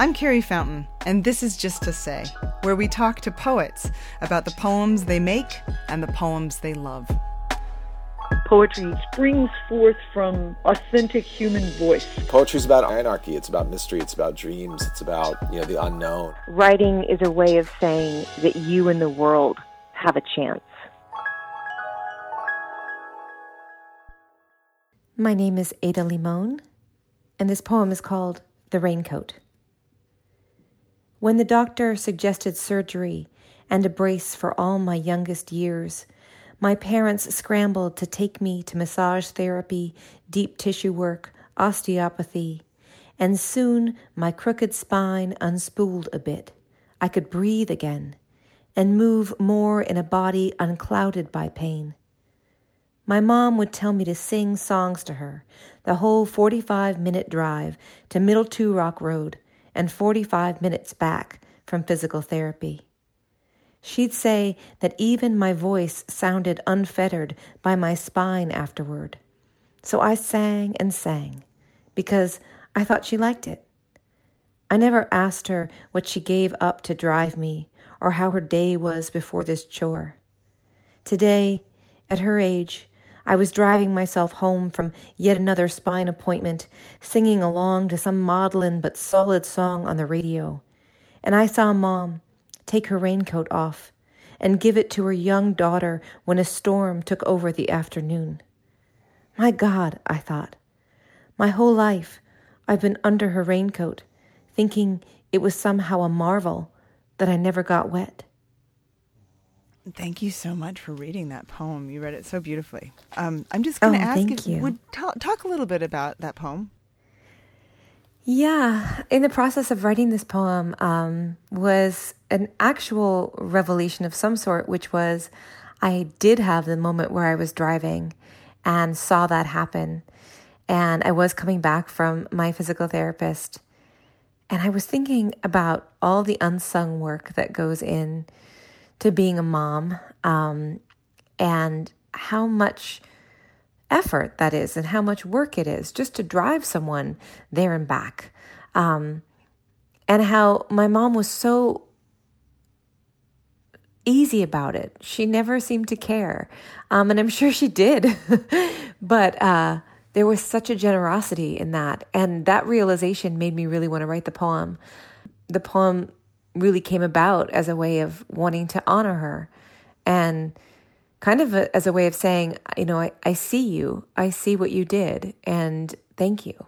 I'm Carrie Fountain, and this is Just to Say, where we talk to poets about the poems they make and the poems they love. Poetry springs forth from authentic human voice. Poetry is about anarchy, it's about mystery, it's about dreams, it's about, you know, the unknown. Writing is a way of saying that you and the world have a chance. My name is Ada Limón, and this poem is called The Raincoat. When the doctor suggested surgery and a brace for all my youngest years, my parents scrambled to take me to massage therapy, deep tissue work, osteopathy, and soon my crooked spine unspooled a bit. I could breathe again and move more in a body unclouded by pain. My mom would tell me to sing songs to her the whole 45 minute drive to Middle Two Rock Road and 45 minutes back from physical therapy. She'd say that even my voice sounded unfettered by my spine afterward. So I sang and sang because I thought she liked it. I never asked her what she gave up to drive me or how her day was before this chore. Today, at her age, I was driving myself home from yet another spine appointment, singing along to some maudlin but solid song on the radio. And I saw Mom take her raincoat off and give it to her young daughter when a storm took over the afternoon. My God, I thought. My whole life I've been under her raincoat, thinking it was somehow a marvel that I never got wet. Thank you so much for reading that poem. You read it so beautifully. Um, I'm just going to Oh, ask if you. would talk, talk a little bit about that poem. Yeah, in the process of writing this poem um, was an actual revelation of some sort, which was I did have the moment where I was driving and saw that happen. And I was coming back from my physical therapist. And I was thinking about all the unsung work that goes in to being a mom um, and how much effort that is and how much work it is just to drive someone there and back. Um, and how my mom was so easy about it. She never seemed to care. Um, and I'm sure she did. but uh, there was such a generosity in that. And that realization made me really want to write the poem. The poem really came about as a way of wanting to honor her and kind of a, as a way of saying, you know, I, I see you, I see what you did, and thank you.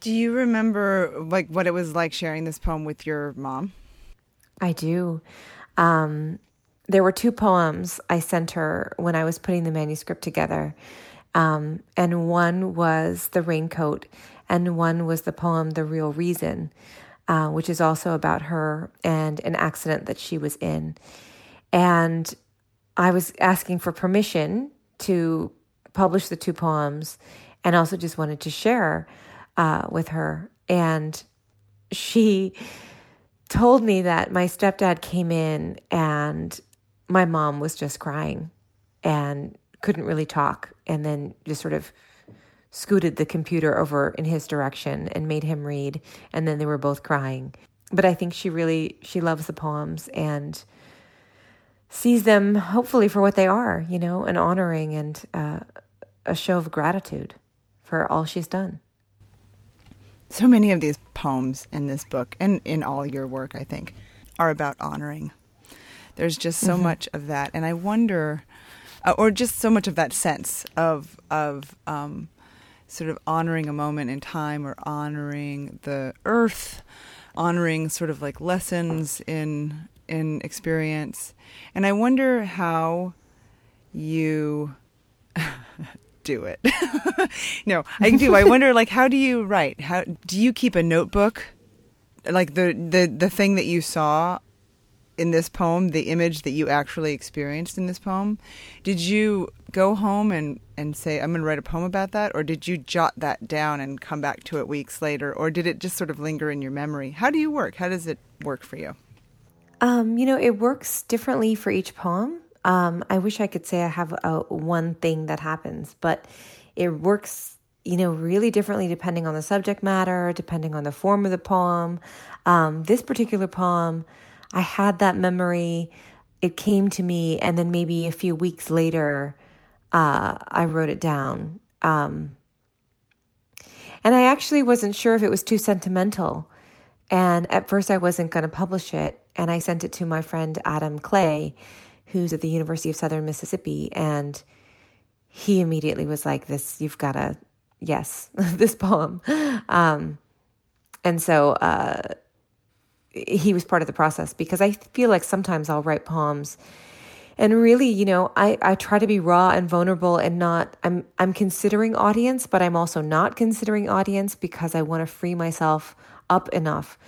Do you remember like what it was like sharing this poem with your mom? I do. Um, there were two poems I sent her when I was putting the manuscript together. Um, and one was The Raincoat, and one was the poem The Real Reason, uh, which is also about her and an accident that she was in. And I was asking for permission to publish the two poems and also just wanted to share uh, with her. And she told me that my stepdad came in and my mom was just crying and couldn't really talk and then just sort of scooted the computer over in his direction and made him read and then they were both crying. But i think she really she loves the poems and sees them hopefully for what they are you know an honoring and uh, a show of gratitude for all she's done. So many of these poems in this book and in all your work, I think, are about honoring. There's just so much of that, and I wonder, uh, or just so much of that sense of of um, sort of honoring a moment in time, or honoring the earth, honoring sort of like lessons in in experience, and I wonder how you do it. no, I do. I wonder, like, how do you write? How do you keep a notebook? Like the the the thing that you saw in this poem, the image that you actually experienced in this poem. Did you go home and and say, "I'm going to write a poem about that," or did you jot that down and come back to it weeks later, or did it just sort of linger in your memory? How do you work? How does it work for you? Um, you know, it works differently for each poem. Um, I wish I could say I have a, one thing that happens, but it works you know, really differently depending on the subject matter, depending on the form of the poem. Um, this particular poem, I had that memory. It came to me, and then maybe a few weeks later, uh, I wrote it down. Um, and I actually wasn't sure if it was too sentimental. And at first, I wasn't going to publish it. And I sent it to my friend Adam Clay, who's at the University of Southern Mississippi. And he immediately was like, This, you've got to, yes, this poem. Um, and so uh, he was part of the process because I feel like sometimes I'll write poems and really you know I, I try to be raw and vulnerable and not i'm i'm considering audience but i'm also not considering audience because i want to free myself up enough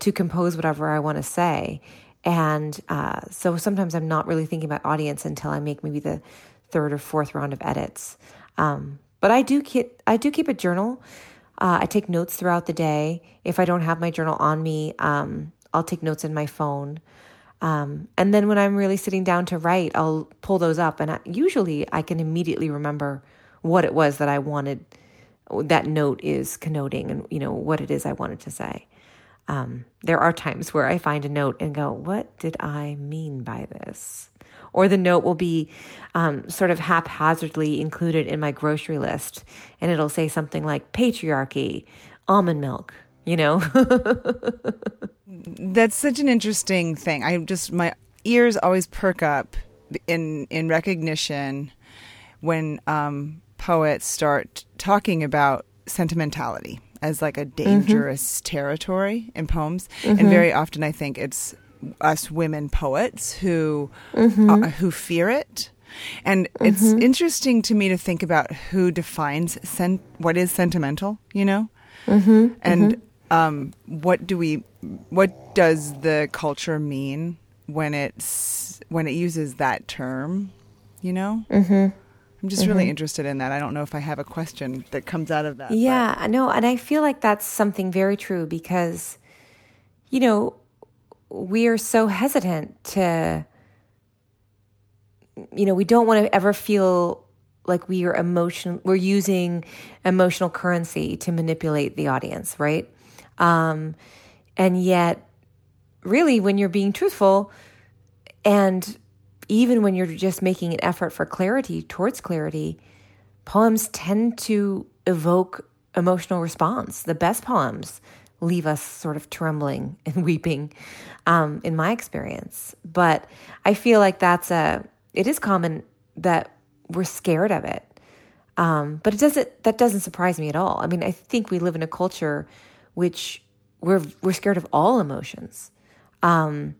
to compose whatever i want to say. And uh, so sometimes i'm not really thinking about audience until i make maybe the third or fourth round of edits. Um, but i do keep i do keep a journal. Uh, i take notes throughout the day. If i don't have my journal on me um, i'll take notes in my phone um, and then when I'm really sitting down to write, I'll pull those up, and I, usually I can immediately remember what it was that I wanted. That note is connoting, and you know what it is I wanted to say. Um, there are times where I find a note and go, "What did I mean by this?" Or the note will be um, sort of haphazardly included in my grocery list, and it'll say something like patriarchy, almond milk, you know. That's such an interesting thing. I just my ears always perk up in in recognition when um, poets start talking about sentimentality as like a dangerous mm-hmm. territory in poems, mm-hmm. and very often I think it's us women poets who mm-hmm. uh, who fear it. And it's mm-hmm. interesting to me to think about who defines sen- what is sentimental, you know, mm-hmm. and mm-hmm um, what do we what does the culture mean when it's when it uses that term you know mm-hmm. i'm just mm-hmm. really interested in that i don't know if i have a question that comes out of that yeah i know and i feel like that's something very true because you know we are so hesitant to you know we don't want to ever feel like we are emotion we're using emotional currency to manipulate the audience right um, and yet, really, when you're being truthful, and even when you're just making an effort for clarity towards clarity, poems tend to evoke emotional response. The best poems leave us sort of trembling and weeping, um, in my experience. But I feel like that's a, it is common that we're scared of it. Um, but it doesn't, that doesn't surprise me at all. I mean, I think we live in a culture which we're we're scared of all emotions. Um,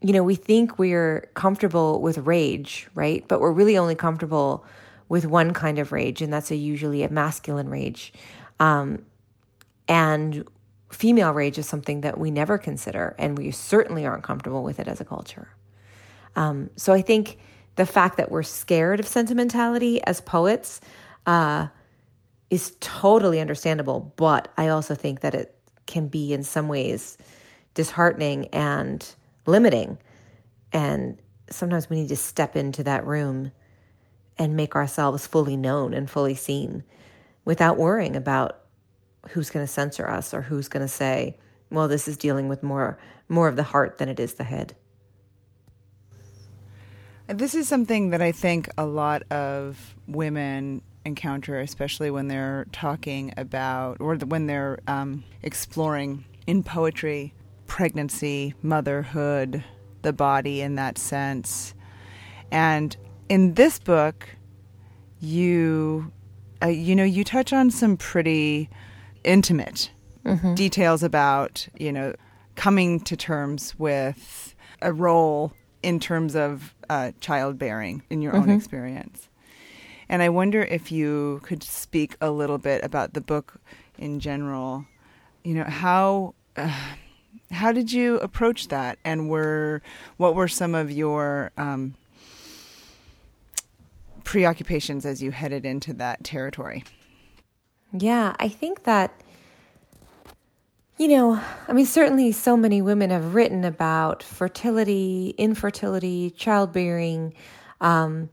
you know, we think we're comfortable with rage, right? But we're really only comfortable with one kind of rage, and that's a usually a masculine rage. Um, and female rage is something that we never consider, and we certainly aren't comfortable with it as a culture. Um, so I think the fact that we're scared of sentimentality as poets uh, is totally understandable, but I also think that it can be in some ways disheartening and limiting. And sometimes we need to step into that room and make ourselves fully known and fully seen without worrying about who's going to censor us or who's going to say, well, this is dealing with more more of the heart than it is the head. This is something that I think a lot of women encounter, especially when they're talking about or when they're um, exploring in poetry pregnancy, motherhood, the body in that sense. And in this book, you uh, you know you touch on some pretty intimate mm-hmm. details about you know coming to terms with a role in terms of uh, childbearing in your mm-hmm. own experience. And I wonder if you could speak a little bit about the book in general. You know, how uh, how did you approach that, and were what were some of your um, preoccupations as you headed into that territory? Yeah, I think that you know, I mean, certainly so many women have written about fertility, infertility, childbearing. Um,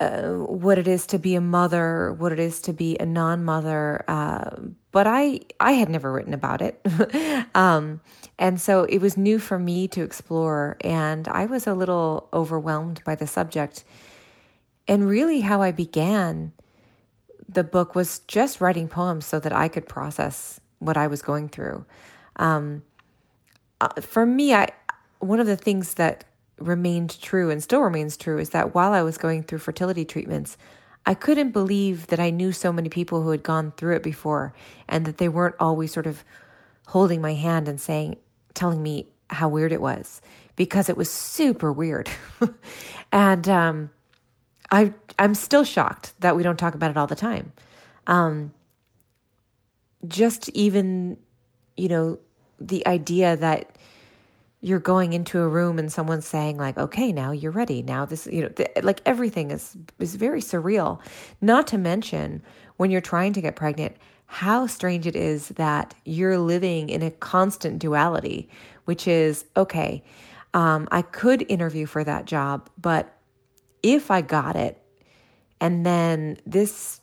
uh, what it is to be a mother, what it is to be a non-mother. Uh, but I I had never written about it, um, and so it was new for me to explore, and I was a little overwhelmed by the subject. And really, how I began the book was just writing poems so that I could process what I was going through. Um, uh, for me, I one of the things that remained true and still remains true is that while I was going through fertility treatments, I couldn't believe that I knew so many people who had gone through it before and that they weren't always sort of holding my hand and saying, telling me how weird it was because it was super weird. and um, I, I'm still shocked that we don't talk about it all the time. Um, just even, you know, the idea that you're going into a room and someone's saying like okay now you're ready. Now this you know th- like everything is is very surreal. Not to mention when you're trying to get pregnant how strange it is that you're living in a constant duality which is okay um, i could interview for that job but if i got it and then this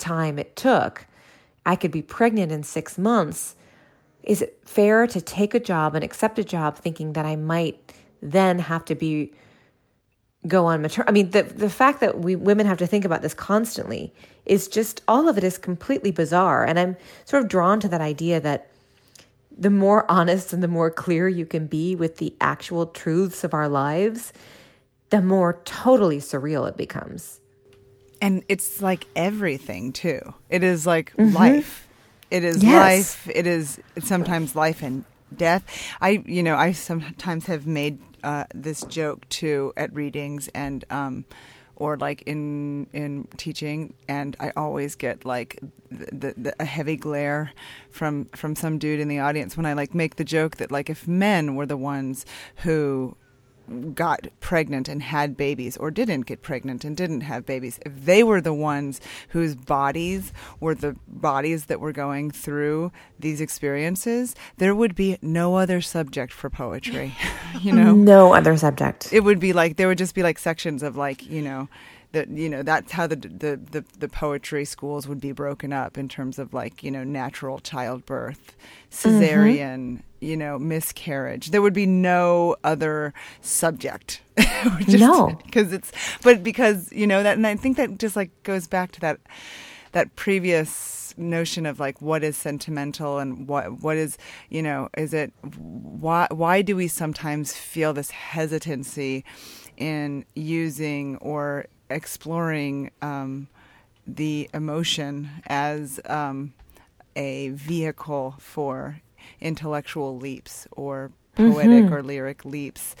time it took i could be pregnant in six months is it fair to take a job and accept a job thinking that I might then have to be go on mature? I mean, the the fact that we women have to think about this constantly is just all of it is completely bizarre. And I'm sort of drawn to that idea that the more honest and the more clear you can be with the actual truths of our lives, the more totally surreal it becomes. And it's like everything too. It is like mm-hmm. life it is yes. life. It is sometimes life and death. I, you know, I sometimes have made uh, this joke too at readings and, um, or like in in teaching, and I always get like the, the, a heavy glare from from some dude in the audience when I like make the joke that like if men were the ones who got pregnant and had babies or didn't get pregnant and didn't have babies, if they were the ones whose bodies were the bodies that were going through these experiences, there would be no other subject for poetry. you know? No other subject. It would be like there would just be like sections of like, you know, that you know that's how the, the the the poetry schools would be broken up in terms of like you know natural childbirth cesarean mm-hmm. you know miscarriage. There would be no other subject. Just, no. because it's but because you know that and i think that just like goes back to that that previous notion of like what is sentimental and what what is you know is it why why do we sometimes feel this hesitancy in using or exploring um, the emotion as um, a vehicle for intellectual leaps or poetic mm-hmm. or lyric leaps.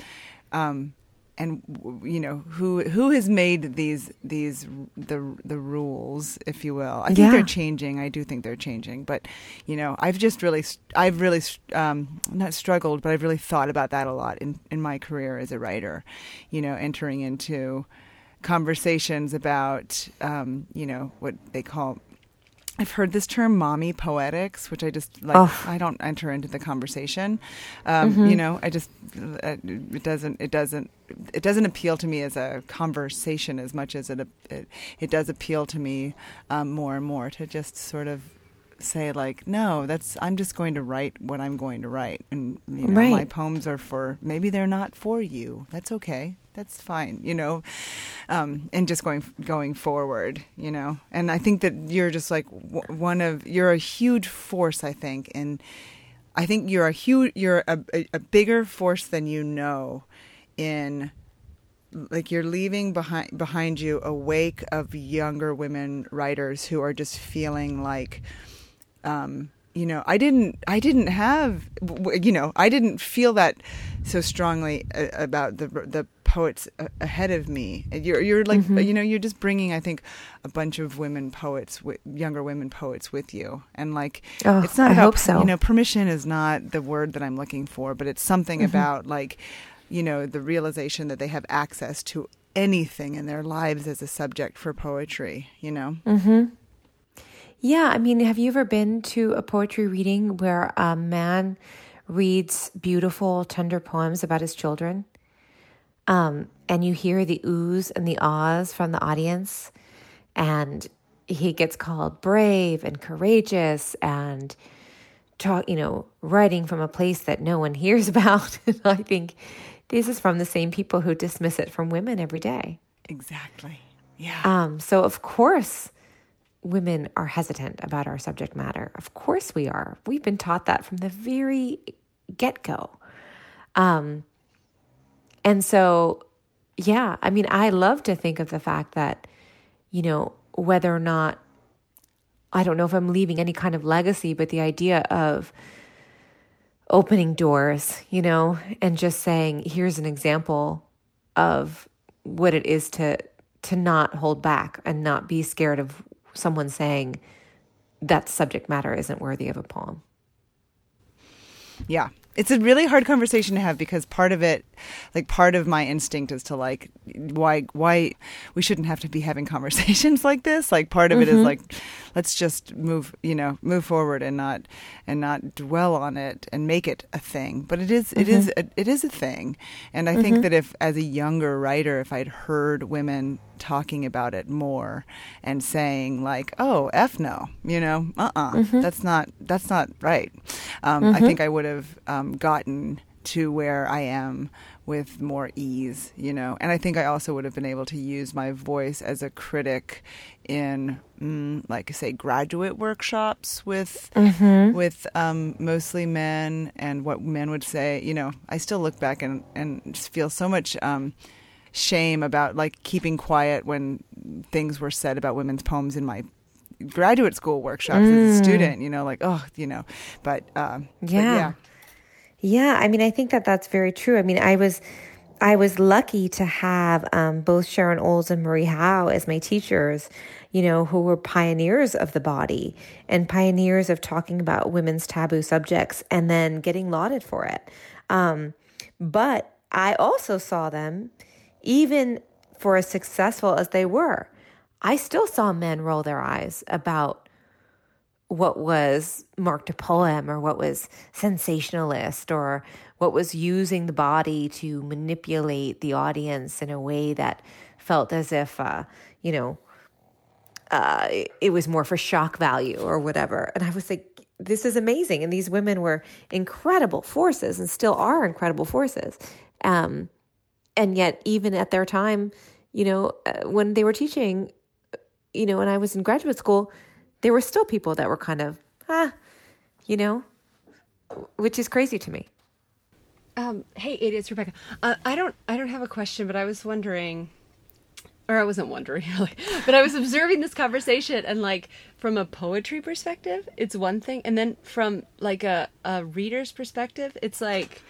Um, and you know who who has made these these the the rules if you will i think yeah. they're changing i do think they're changing but you know i've just really i've really um, not struggled but i've really thought about that a lot in in my career as a writer you know entering into conversations about, um, you know, what they call. I've heard this term "mommy poetics," which I just like. Oh. I don't enter into the conversation. Um, mm-hmm. You know, I just uh, it doesn't it doesn't it doesn't appeal to me as a conversation as much as it it, it does appeal to me um, more and more to just sort of say like no that's i'm just going to write what i'm going to write and you know, right. my poems are for maybe they're not for you that's okay that's fine, you know, um, and just going going forward, you know. And I think that you're just like one of you're a huge force. I think, and I think you're a huge you're a, a, a bigger force than you know. In like you're leaving behind behind you a wake of younger women writers who are just feeling like. Um, you know i didn't i didn't have you know i didn't feel that so strongly uh, about the the poets ahead of me. You're you're like mm-hmm. you know you're just bringing I think a bunch of women poets, younger women poets with you, and like oh, it's not I about hope so. you know permission is not the word that I'm looking for, but it's something mm-hmm. about like you know the realization that they have access to anything in their lives as a subject for poetry. You know. Mm-hmm. Yeah, I mean, have you ever been to a poetry reading where a man reads beautiful, tender poems about his children? Um, and you hear the oohs and the ahs from the audience, and he gets called brave and courageous and talk, you know, writing from a place that no one hears about. and I think this is from the same people who dismiss it from women every day. Exactly. Yeah. Um, so of course, women are hesitant about our subject matter. Of course, we are. We've been taught that from the very get go. Um, and so, yeah, I mean, I love to think of the fact that, you know, whether or not, I don't know if I'm leaving any kind of legacy, but the idea of opening doors, you know, and just saying, here's an example of what it is to to not hold back and not be scared of someone saying that subject matter isn't worthy of a poem. Yeah. It's a really hard conversation to have because part of it, like part of my instinct is to like, why, why we shouldn't have to be having conversations like this. Like part of mm-hmm. it is mm-hmm. like, let's just move, you know, move forward and not, and not dwell on it and make it a thing. But it is, mm-hmm. it is, a, it is a thing. And I mm-hmm. think that if, as a younger writer, if I'd heard women talking about it more and saying like, "Oh, f no," you know, uh, uh-uh, uh mm-hmm. that's not that's not right. Um, mm-hmm. I think I would have um, gotten to where I am with more ease, you know. And I think I also would have been able to use my voice as a critic in, mm, like, say, graduate workshops with mm-hmm. with um, mostly men, and what men would say. You know, I still look back and and just feel so much. Um, shame about like keeping quiet when things were said about women's poems in my graduate school workshops mm. as a mm. student you know like oh you know but um yeah. But yeah yeah i mean i think that that's very true i mean i was I was lucky to have um, both Sharon Olds and Marie Howe as my teachers, you know, who were pioneers of the body and pioneers of talking about women's taboo subjects and then getting lauded for it. Um, but I also saw them even for as successful as they were, I still saw men roll their eyes about what was marked a poem or what was sensationalist or what was using the body to manipulate the audience in a way that felt as if, uh, you know, uh, it was more for shock value or whatever. And I was like, this is amazing. And these women were incredible forces and still are incredible forces. Um, and yet even at their time you know uh, when they were teaching you know when i was in graduate school there were still people that were kind of ah you know which is crazy to me. Um, hey it's rebecca. Uh, i don't i don't have a question but i was wondering or i wasn't wondering really but i was observing this conversation and like from a poetry perspective it's one thing and then from like a, a reader's perspective it's like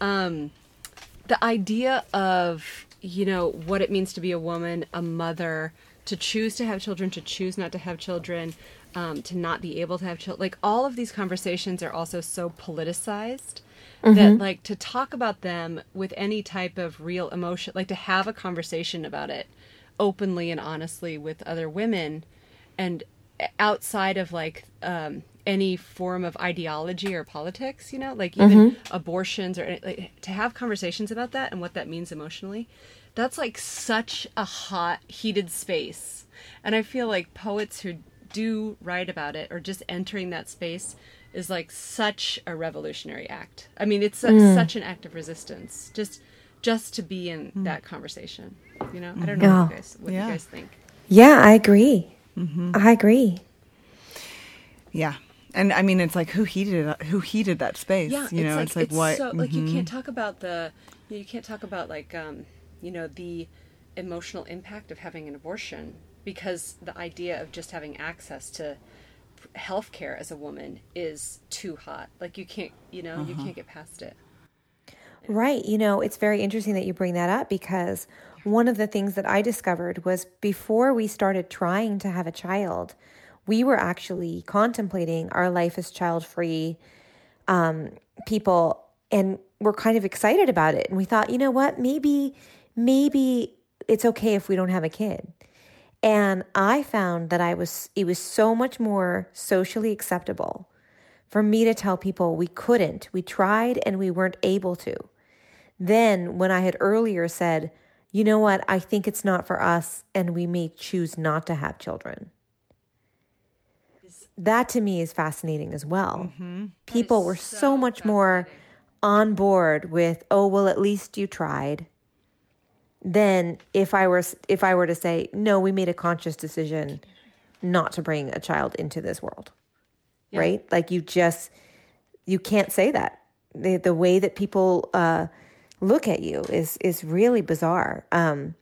um the idea of you know what it means to be a woman, a mother, to choose to have children, to choose not to have children, um, to not be able to have children. Like all of these conversations are also so politicized mm-hmm. that like to talk about them with any type of real emotion, like to have a conversation about it openly and honestly with other women, and outside of like um, any form of ideology or politics, you know, like even mm-hmm. abortions or like, to have conversations about that and what that means emotionally. That's like such a hot, heated space. And I feel like poets who do write about it or just entering that space is like such a revolutionary act. I mean, it's a, mm. such an act of resistance just just to be in mm. that conversation. You know, I don't know what, you guys, what yeah. you guys think. Yeah, I agree. Mm-hmm. I agree. Yeah, and I mean, it's like who heated it, who heated that space? Yeah, you know, it's like, it's like what? So, mm-hmm. Like you can't talk about the, you can't talk about like, um, you know, the emotional impact of having an abortion because the idea of just having access to health care as a woman is too hot. Like you can't, you know, uh-huh. you can't get past it. Right. You know, it's very interesting that you bring that up because one of the things that I discovered was before we started trying to have a child, we were actually contemplating our life as child free um, people and we're kind of excited about it. And we thought, you know what, maybe, maybe it's okay if we don't have a kid. And I found that I was, it was so much more socially acceptable for me to tell people we couldn't, we tried and we weren't able to, Then, when I had earlier said, you know what, I think it's not for us, and we may choose not to have children. That to me is fascinating as well. People were so, much more on board with, oh, well, at least you tried. Than if I were if I were to say, no, we made a conscious decision not to bring a child into this world. Right? Like you just you can't say that. The the way that people uh, look at you is is really bizarre. Um,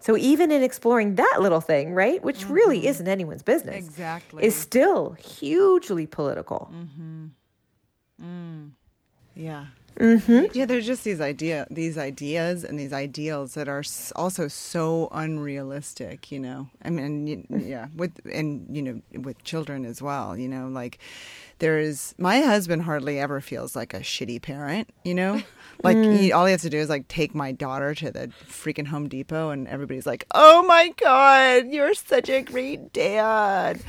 so even in exploring that little thing, right, which really isn't anyone's business, Exactly. is still hugely political. Yeah. Mm-hmm. Yeah, there's just these idea, these ideas, and these ideals that are also so unrealistic. You know, I mean, yeah, with and you know, with children as well. You know, like there is my husband hardly ever feels like a shitty parent. You know, like he, mm. all he has to do is like take my daughter to the freaking Home Depot, and everybody's like, "Oh my god, you're such a great dad,"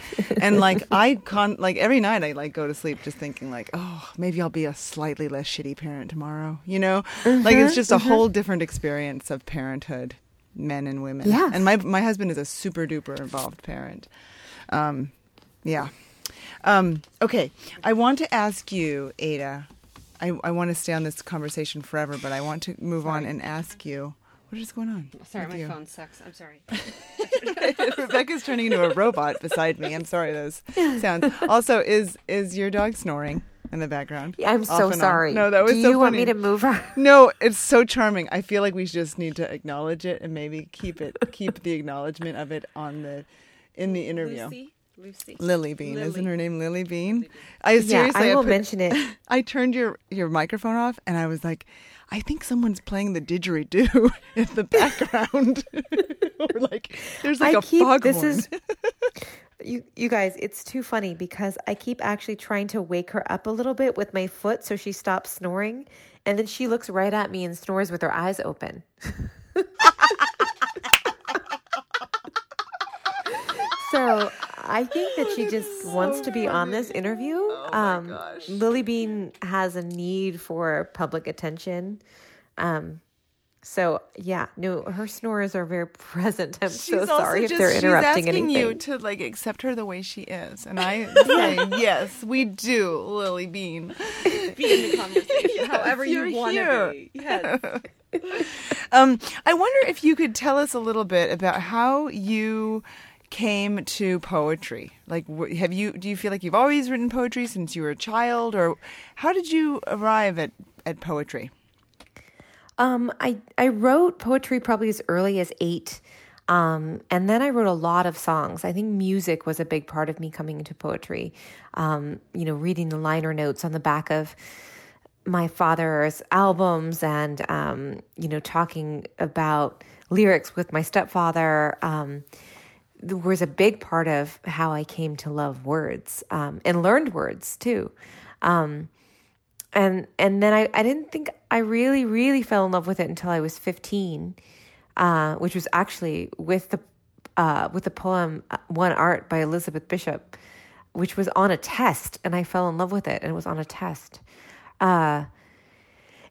and like I con like every night I like go to sleep just thinking like, "Oh, maybe I'll be a slightly less shitty parent tomorrow." You know, like it's mm-hmm, just a mm-hmm. whole different experience of parenthood, men and women. Yeah. and my my husband is a super duper involved parent. Um, yeah. Um, okay, I want to ask you, Ada. I, I want to stay on this conversation forever, but I want to move on and ask you what is going on. Sorry, my you? phone sucks. I'm sorry. Rebecca's turning into a robot beside me. I'm sorry those sounds. Also, is is your dog snoring in the background? I'm Off so and on? sorry. No, that was Do so you want me to move her? No, it's so charming. I feel like we just need to acknowledge it and maybe keep it keep the acknowledgement of it on the in the interview. Lucy. Lucy. Lily Bean, isn't her name Lily Bean? I Yeah, seriously, I will put- mention it. I turned your your microphone off, and I was like, I think someone's playing the didgeridoo in the background, or like there's like I a keep foghorn. this is you you guys it's too funny because I keep actually trying to wake her up a little bit with my foot so she stops snoring and then she looks right at me and snores with her eyes open. so I think that she just wants to be on this interview. um, Lily Bean has a need for public attention. Um, so yeah, no, her snores are very present. I'm so She's also sorry if they're interrupting anything. she's asking anything. you to like accept her the way she is, and I say yes, we do, Lily Bean. Be in the conversation. However you're want to be. Yes. Um, I wonder if you could tell us a little bit about how you came to poetry. Like, have you? Do you feel like you've always written poetry since you were a child, or how did you arrive at at poetry? Um, I I wrote poetry probably as early as eight, um, and then I wrote a lot of songs. I think music was a big part of me coming into poetry. Um, you know, reading the liner notes on the back of my father's albums, and um, you know, talking about lyrics with my stepfather. Was a big part of how I came to love words um, and learned words too. Um, and and then I, I didn't think I really really fell in love with it until I was 15, uh, which was actually with the uh, with the poem uh, One Art by Elizabeth Bishop, which was on a test, and I fell in love with it, and it was on a test. Uh,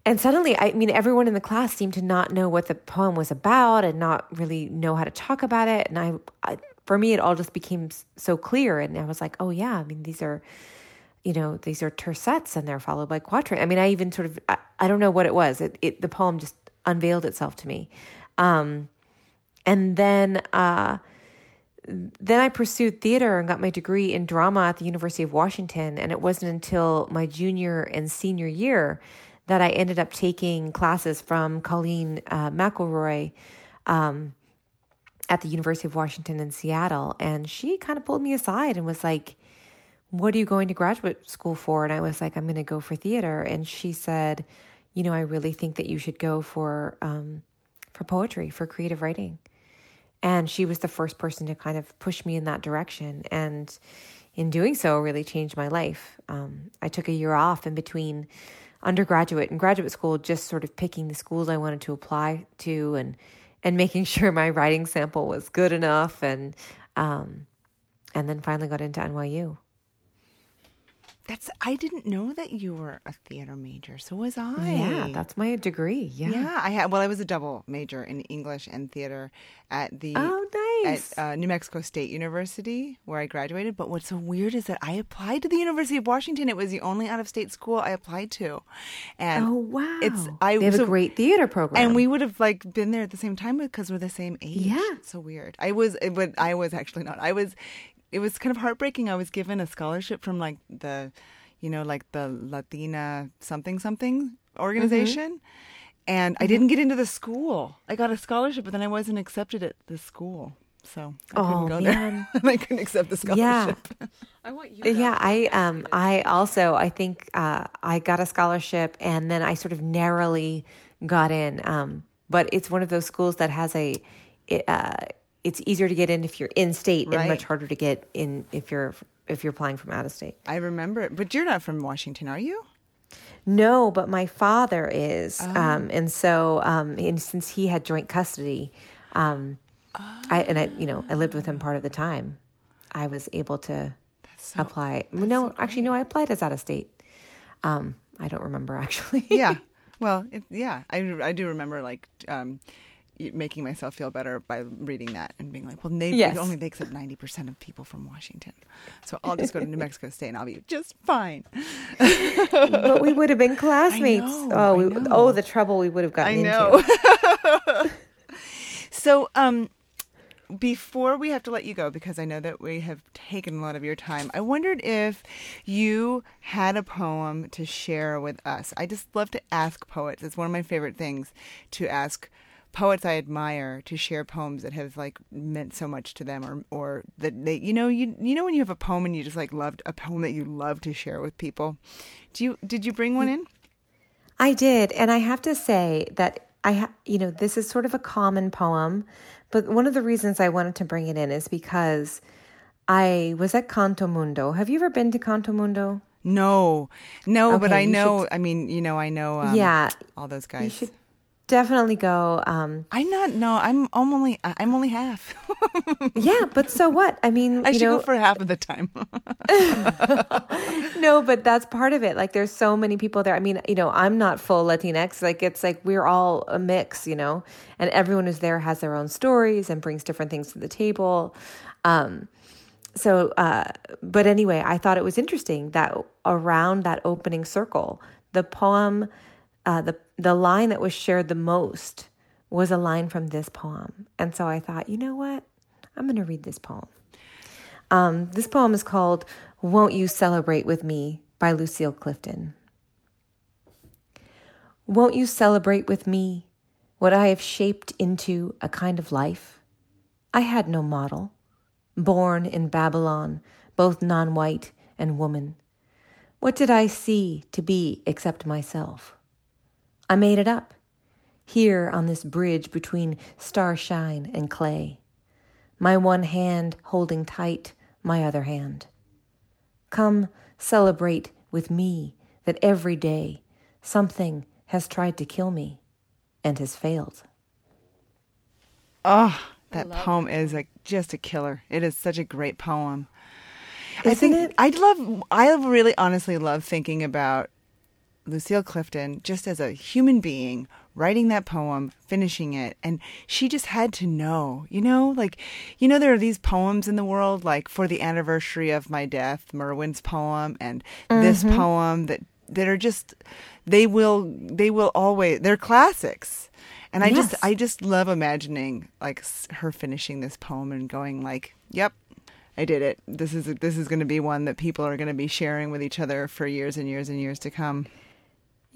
and suddenly, I mean, everyone in the class seemed to not know what the poem was about and not really know how to talk about it. And I, I for me, it all just became so clear. And I was like, oh yeah, I mean, these are you know, these are tercets and they're followed by quatrain. I mean, I even sort of, I, I don't know what it was. It, it, the poem just unveiled itself to me. Um, and then, uh, then I pursued theater and got my degree in drama at the University of Washington. And it wasn't until my junior and senior year that I ended up taking classes from Colleen uh, McElroy um, at the University of Washington in Seattle. And she kind of pulled me aside and was like, what are you going to graduate school for? And I was like, I'm going to go for theater. And she said, you know, I really think that you should go for um, for poetry, for creative writing. And she was the first person to kind of push me in that direction. And in doing so, really changed my life. Um, I took a year off in between undergraduate and graduate school, just sort of picking the schools I wanted to apply to and and making sure my writing sample was good enough. And um, and then finally got into NYU. That's I didn't know that you were a theater major. So was I. Yeah, that's my degree. Yeah. Yeah, I had. Well, I was a double major in English and theater at the Oh, nice. At uh, New Mexico State University where I graduated. But what's so weird is that I applied to the University of Washington. It was the only out of state school I applied to, and oh wow. it's I they have so- a great theater program. and we would have like been there at the same time because we're the same age. Yeah. It's so weird. I was, would, I was actually not. I was. It was kind of heartbreaking. I was given a scholarship from like the, you know, like the Latina something something organization, and I didn't get into the school. I got a scholarship, but then I wasn't accepted at the school, so I couldn't Oh, go man. there. I couldn't accept the scholarship. yeah. scholarship. I want you. Yeah, I um I also I think uh, I got a scholarship and then I sort of narrowly got in. Um, but it's one of those schools that has a it, uh, it's easier to get in if you're in state Right. and much harder to get in if you're if you're applying from out of state. I remember it, but you're not from Washington, are you? No, but my father is, um, and so um, and since he had joint custody, um, I and I you know I lived with him part of the time. I was able to apply. No, actually, no, I applied as out of state. Um, I don't remember actually. yeah. Well, it, yeah, I, I do remember like um, making myself feel better by reading that and being like, well, they Yes. only accept ninety percent of people from Washington, so I'll just go to New Mexico State and I'll be just fine. but we would have been classmates. know, oh, we, oh, the trouble we would have gotten I know. into. so, um, before we have to let you go, because I know that we have taken a lot of your time, I wondered if you had a poem to share with us. I just love to ask poets. It's one of my favorite things to ask poets I admire to share poems that have like meant so much to them, or or that they, you know, you you know when you have a poem and you just like loved a poem that you love to share with people. Do you did you bring one mm. in? I did, and I have to say that I, ha- you know, this is sort of a common poem, but one of the reasons I wanted to bring it in is because I was at Canto Mundo. Have you ever been to Canto Mundo? No, no, but I you know. I mean, you know, I know. Um, Yeah, all those You guys. should definitely go. Um, I'm not. No, I'm I'm only. I'm only half. yeah, but so what? I mean, I should know, go for half of the time. no, but that's part of it. Like, there's so many people there. I mean, you know, I'm not full Latinx. Like, it's like we're all a mix, you know, and everyone who's there has their own stories and brings different things to the table. Um, so, uh, but anyway, I thought it was interesting that around that opening circle, the poem, uh, the the line that was shared the most was a line from this poem, and so I thought, you know what, I'm going to read this poem. Um, this poem is called Won't You Celebrate With Me by Lucille Clifton. Won't you celebrate with me what I have shaped into a kind of life? I had no model, born in Babylon, both non white and woman. What did I see to be except myself? I made it up, here on this bridge between starshine and clay my one hand holding tight my other hand. Come celebrate with me that every day something has tried to kill me and has failed. oh, that poem is like just a killer. It is such a great poem. I Isn't think it? I love. I really, honestly love thinking about Lucille Clifton just as a human being writing that poem, finishing it, and she just had to know, you know, like, you know, there are these poems in the world, like for the anniversary of my death, Merwin's poem, and this mm-hmm. poem that that are just they will they will always they're classics. And I just I just love imagining like her finishing this poem and going like, "Yep, I did it. This is this is going to be one that people are going to be sharing with each other for years and years and years to come."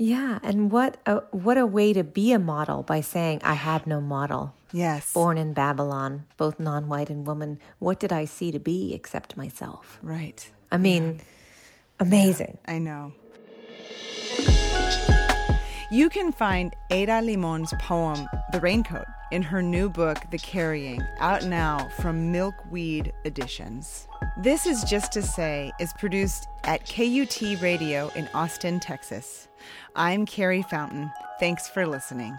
Yeah, and what a what a way to be a model by saying I had no model. Yes. Born in Babylon, both non-white and woman, what did I see to be except myself? Right. I mean, amazing. I know. You can find Ada Limón's poem, The Raincoat, in her new book, The Carrying, out now from Milkweed Editions. This is Just to Say is produced at KUT Radio in Austin, Texas. I'm Carrie Fountain. Thanks for listening.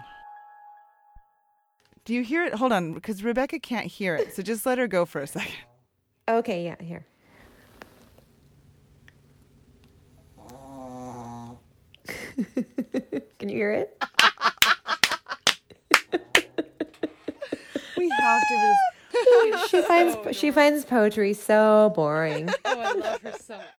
Do you hear it? Hold on, because Rebecca can't hear it, so just let her go for a second. Okay, yeah, here. Can you hear it? We have to. She finds she finds poetry so boring. Oh, I love her so much.